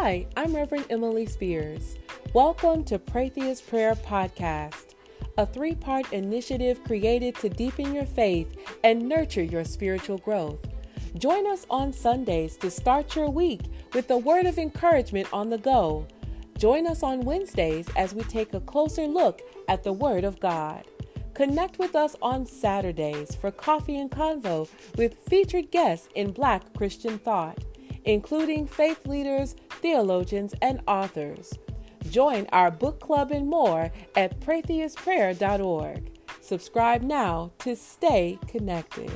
Hi, I'm Reverend Emily Spears. Welcome to Pratheus Prayer Podcast, a three part initiative created to deepen your faith and nurture your spiritual growth. Join us on Sundays to start your week with a word of encouragement on the go. Join us on Wednesdays as we take a closer look at the Word of God. Connect with us on Saturdays for coffee and convo with featured guests in Black Christian thought, including faith leaders, theologians, and authors. Join our book club and more at pratheusprayer.org. Subscribe now to stay connected.